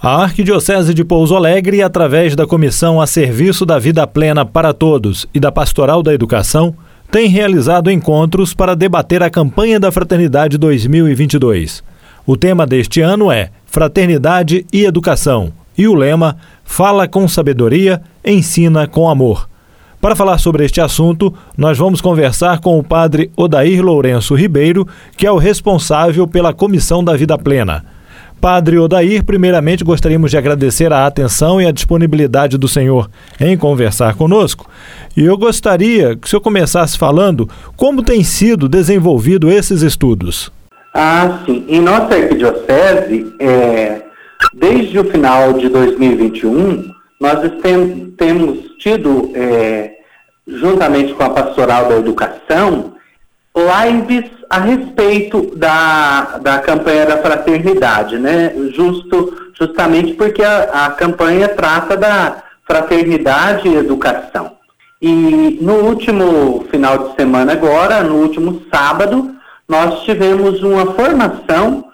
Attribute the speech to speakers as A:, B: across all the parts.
A: A Arquidiocese de Pouso Alegre, através da Comissão a Serviço da Vida Plena para Todos e da Pastoral da Educação, tem realizado encontros para debater a campanha da Fraternidade 2022. O tema deste ano é Fraternidade e Educação e o lema Fala com sabedoria, ensina com amor. Para falar sobre este assunto, nós vamos conversar com o padre Odair Lourenço Ribeiro, que é o responsável pela Comissão da Vida Plena. Padre Odair, primeiramente gostaríamos de agradecer a atenção e a disponibilidade do senhor em conversar conosco. E eu gostaria que o senhor começasse falando como tem sido desenvolvido esses estudos.
B: Ah, sim. Em nossa arquidiocese, é, desde o final de 2021, nós tem, temos tido, é, juntamente com a Pastoral da Educação, lives a respeito da, da campanha da fraternidade, né? Justo, justamente porque a, a campanha trata da fraternidade e educação. E no último final de semana agora, no último sábado, nós tivemos uma formação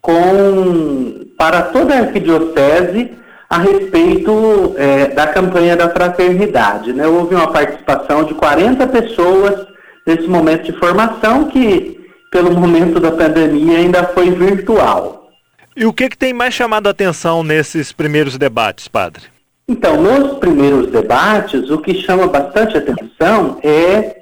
B: com para toda a arquidiocese a respeito é, da campanha da fraternidade. Né? Houve uma participação de 40 pessoas nesse momento de formação que, pelo momento da pandemia, ainda foi virtual.
A: E o que, que tem mais chamado a atenção nesses primeiros debates, padre?
B: Então, nos primeiros debates, o que chama bastante atenção é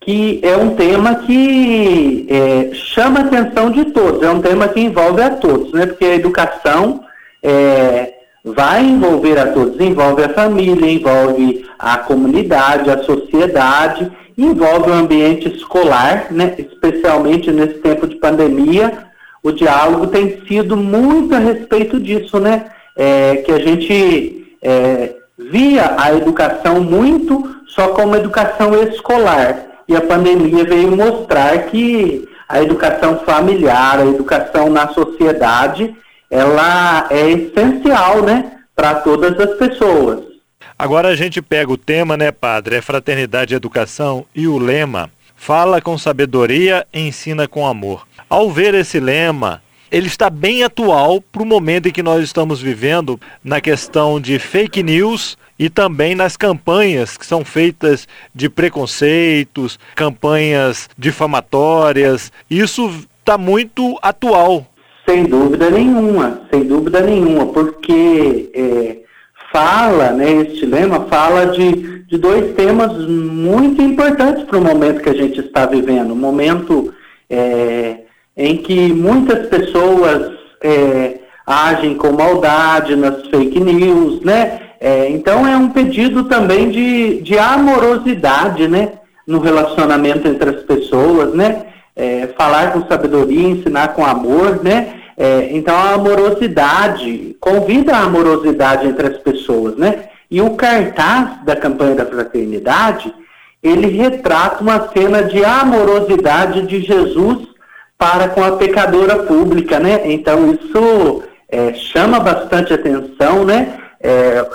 B: que é um tema que é, chama a atenção de todos, é um tema que envolve a todos, né? Porque a educação é, vai envolver a todos, envolve a família, envolve a comunidade, a sociedade, envolve o ambiente escolar, né? especialmente nesse tempo de pandemia, o diálogo tem sido muito a respeito disso, né? É, que a gente é, via a educação muito só como educação escolar. E a pandemia veio mostrar que a educação familiar, a educação na sociedade, ela é essencial, né, para todas as pessoas.
A: Agora a gente pega o tema, né, padre? É fraternidade e educação e o lema fala com sabedoria, ensina com amor. Ao ver esse lema, ele está bem atual para o momento em que nós estamos vivendo na questão de fake news e também nas campanhas que são feitas de preconceitos, campanhas difamatórias. Isso está muito atual.
B: Sem dúvida nenhuma, sem dúvida nenhuma, porque é, fala, né, este lema fala de, de dois temas muito importantes para o momento que a gente está vivendo. Um momento é, em que muitas pessoas é, agem com maldade nas fake news, né? É, então é um pedido também de, de amorosidade, né? No relacionamento entre as pessoas, né? É, falar com sabedoria, ensinar com amor, né? É, então a amorosidade, convida a amorosidade entre as pessoas, né? E o cartaz da campanha da fraternidade, ele retrata uma cena de amorosidade de Jesus para com a pecadora pública, né? Então isso é, chama bastante atenção, né? É,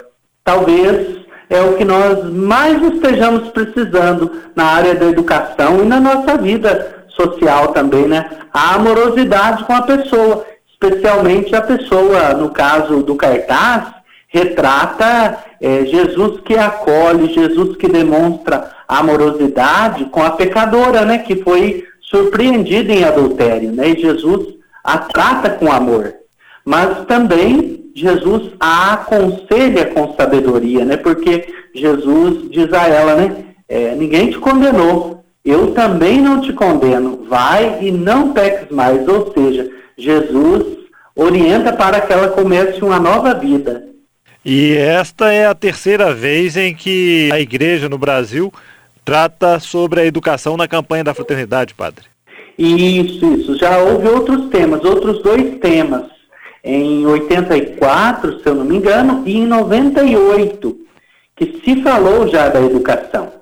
B: talvez é o que nós mais estejamos precisando na área da educação e na nossa vida social também, né? A amorosidade com a pessoa, especialmente a pessoa, no caso do cartaz, retrata é, Jesus que acolhe, Jesus que demonstra amorosidade com a pecadora, né? Que foi surpreendida em adultério, né? E Jesus a trata com amor. Mas também Jesus a aconselha com sabedoria, né? Porque Jesus diz a ela, né? É, ninguém te condenou, eu também não te condeno. Vai e não peques mais. Ou seja, Jesus orienta para que ela comece uma nova vida.
A: E esta é a terceira vez em que a igreja no Brasil trata sobre a educação na campanha da fraternidade, padre.
B: Isso, isso. Já houve outros temas, outros dois temas. Em 84, se eu não me engano, e em 98, que se falou já da educação.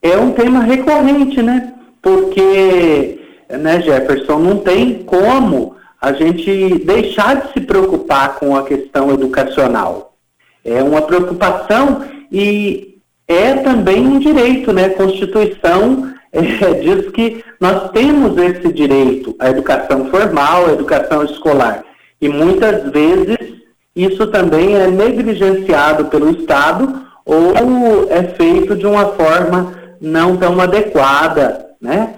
B: É um tema recorrente, né? Porque, né, Jefferson, não tem como a gente deixar de se preocupar com a questão educacional. É uma preocupação e é também um direito, né? A Constituição é, diz que nós temos esse direito à educação formal, à educação escolar. E muitas vezes isso também é negligenciado pelo Estado ou é feito de uma forma não tão adequada, né?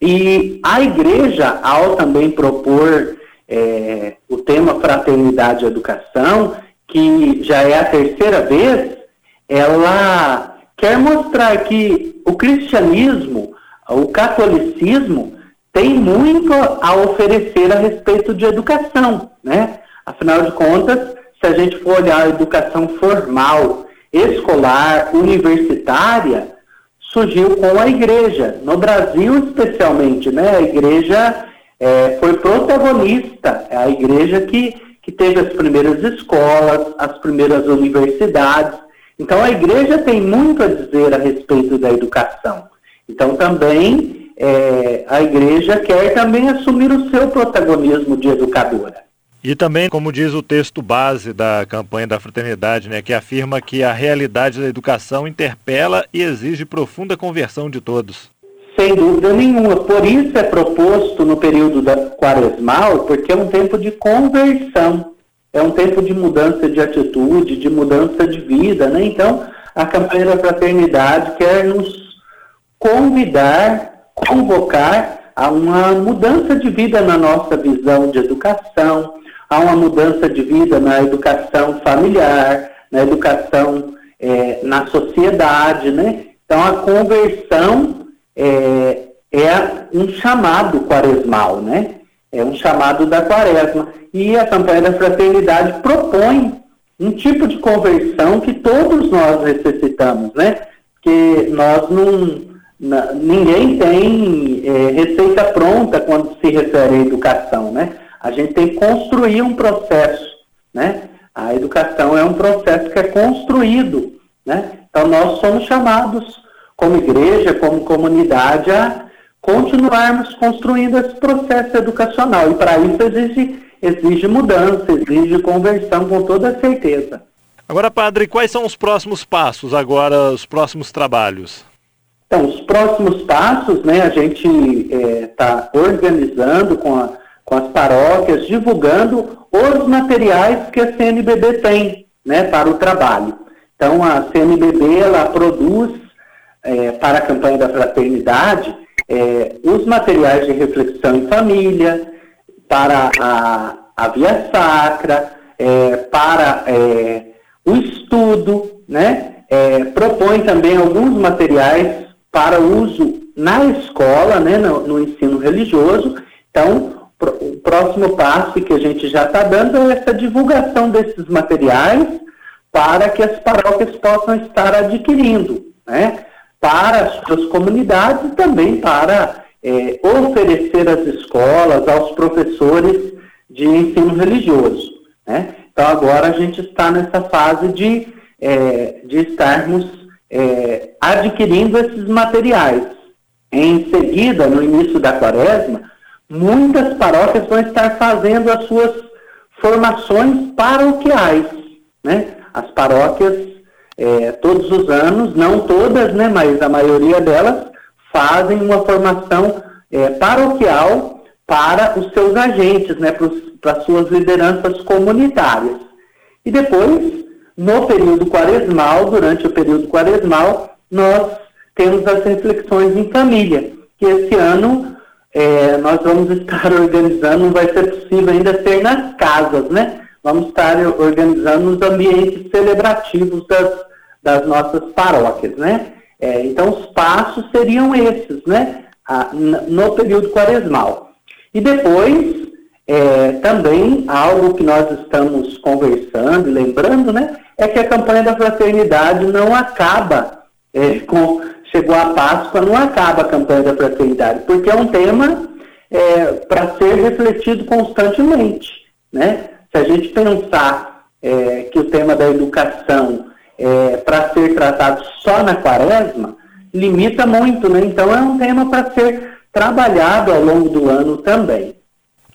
B: E a igreja, ao também propor é, o tema fraternidade e educação, que já é a terceira vez, ela quer mostrar que o cristianismo, o catolicismo, tem muito a oferecer a respeito de educação, né? Afinal de contas, se a gente for olhar a educação formal, escolar, universitária, surgiu com a igreja. No Brasil, especialmente, né? A igreja é, foi protagonista, é a igreja que, que teve as primeiras escolas, as primeiras universidades. Então, a igreja tem muito a dizer a respeito da educação. Então, também, é, a igreja quer também assumir o seu protagonismo de educadora.
A: E também, como diz o texto base da campanha da fraternidade, né, que afirma que a realidade da educação interpela e exige profunda conversão de todos.
B: Sem dúvida nenhuma. Por isso é proposto no período da quaresmal, porque é um tempo de conversão, é um tempo de mudança de atitude, de mudança de vida. Né? Então, a campanha da fraternidade quer nos convidar, convocar a uma mudança de vida na nossa visão de educação, há uma mudança de vida na educação familiar, na educação é, na sociedade, né? Então a conversão é, é um chamado quaresmal, né? É um chamado da quaresma. E a campanha da fraternidade propõe um tipo de conversão que todos nós necessitamos, né? Que nós não. ninguém tem é, receita pronta quando se refere à educação, né? A gente tem que construir um processo, né? A educação é um processo que é construído, né? Então nós somos chamados, como igreja, como comunidade, a continuarmos construindo esse processo educacional. E para isso exige, exige mudança, exige conversão com toda certeza.
A: Agora, padre, quais são os próximos passos agora, os próximos trabalhos?
B: Então, os próximos passos, né, a gente está é, organizando com a com as paróquias, divulgando os materiais que a CNBB tem né, para o trabalho. Então, a CNBB ela produz é, para a campanha da fraternidade é, os materiais de reflexão em família, para a, a via sacra, é, para é, o estudo, né? É, propõe também alguns materiais para uso na escola, né, no, no ensino religioso. Então, próximo passo que a gente já está dando é essa divulgação desses materiais para que as paróquias possam estar adquirindo, né? Para as suas comunidades e também para é, oferecer às escolas, aos professores de ensino religioso, né? Então agora a gente está nessa fase de, é, de estarmos é, adquirindo esses materiais. Em seguida, no início da quaresma, muitas paróquias vão estar fazendo as suas formações paroquiais, né? As paróquias, é, todos os anos, não todas, né, mas a maioria delas, fazem uma formação é, paroquial para os seus agentes, né, para as suas lideranças comunitárias. E depois, no período quaresmal, durante o período quaresmal, nós temos as reflexões em família, que esse ano é, nós vamos estar organizando, não vai ser possível ainda ser nas casas, né? Vamos estar organizando os ambientes celebrativos das, das nossas paróquias, né? É, então, os passos seriam esses, né? no período quaresmal. E depois, é, também, algo que nós estamos conversando e lembrando, né? É que a campanha da fraternidade não acaba é, com chegou a Páscoa, não acaba a campanha da fraternidade, porque é um tema é, para ser refletido constantemente. Né? Se a gente pensar é, que o tema da educação é para ser tratado só na quaresma, limita muito, né? Então é um tema para ser trabalhado ao longo do ano também.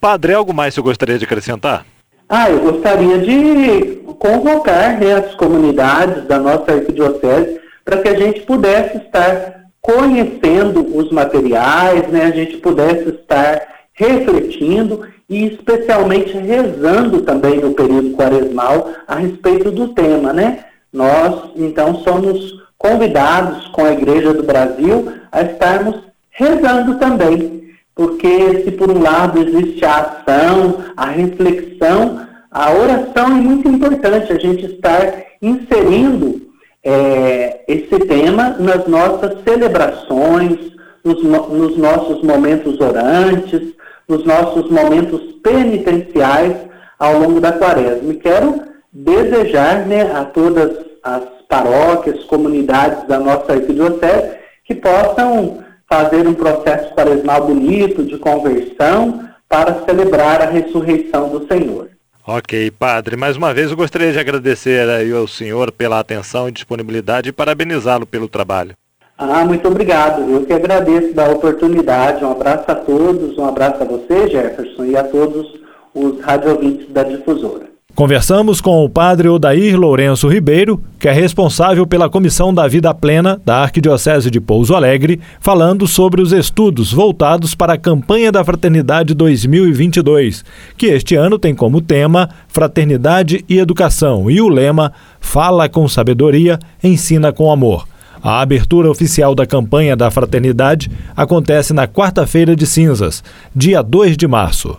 A: Padre, algo mais que eu gostaria de acrescentar?
B: Ah, eu gostaria de convocar né, as comunidades da nossa arquidiocese para que a gente pudesse estar conhecendo os materiais, né, a gente pudesse estar refletindo e especialmente rezando também no período quaresmal a respeito do tema, né? Nós, então, somos convidados com a Igreja do Brasil a estarmos rezando também, porque se por um lado existe a ação, a reflexão, a oração é muito importante a gente estar inserindo é, esse tema nas nossas celebrações, nos, nos nossos momentos orantes, nos nossos momentos penitenciais ao longo da quaresma. E quero desejar né, a todas as paróquias, comunidades da nossa arquidiocese que possam fazer um processo quaresmal bonito de conversão para celebrar a ressurreição do Senhor.
A: Ok, padre. Mais uma vez eu gostaria de agradecer aí ao senhor pela atenção e disponibilidade e parabenizá-lo pelo trabalho.
B: Ah, muito obrigado. Eu que agradeço da oportunidade. Um abraço a todos, um abraço a você, Jefferson, e a todos os radiovintes da difusora.
A: Conversamos com o padre Odair Lourenço Ribeiro, que é responsável pela Comissão da Vida Plena da Arquidiocese de Pouso Alegre, falando sobre os estudos voltados para a campanha da Fraternidade 2022, que este ano tem como tema Fraternidade e Educação e o lema Fala com sabedoria, ensina com amor. A abertura oficial da campanha da Fraternidade acontece na quarta-feira de cinzas, dia 2 de março.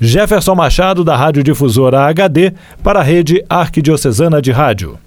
A: Jefferson Machado, da Rádio Difusora HD, para a Rede Arquidiocesana de Rádio.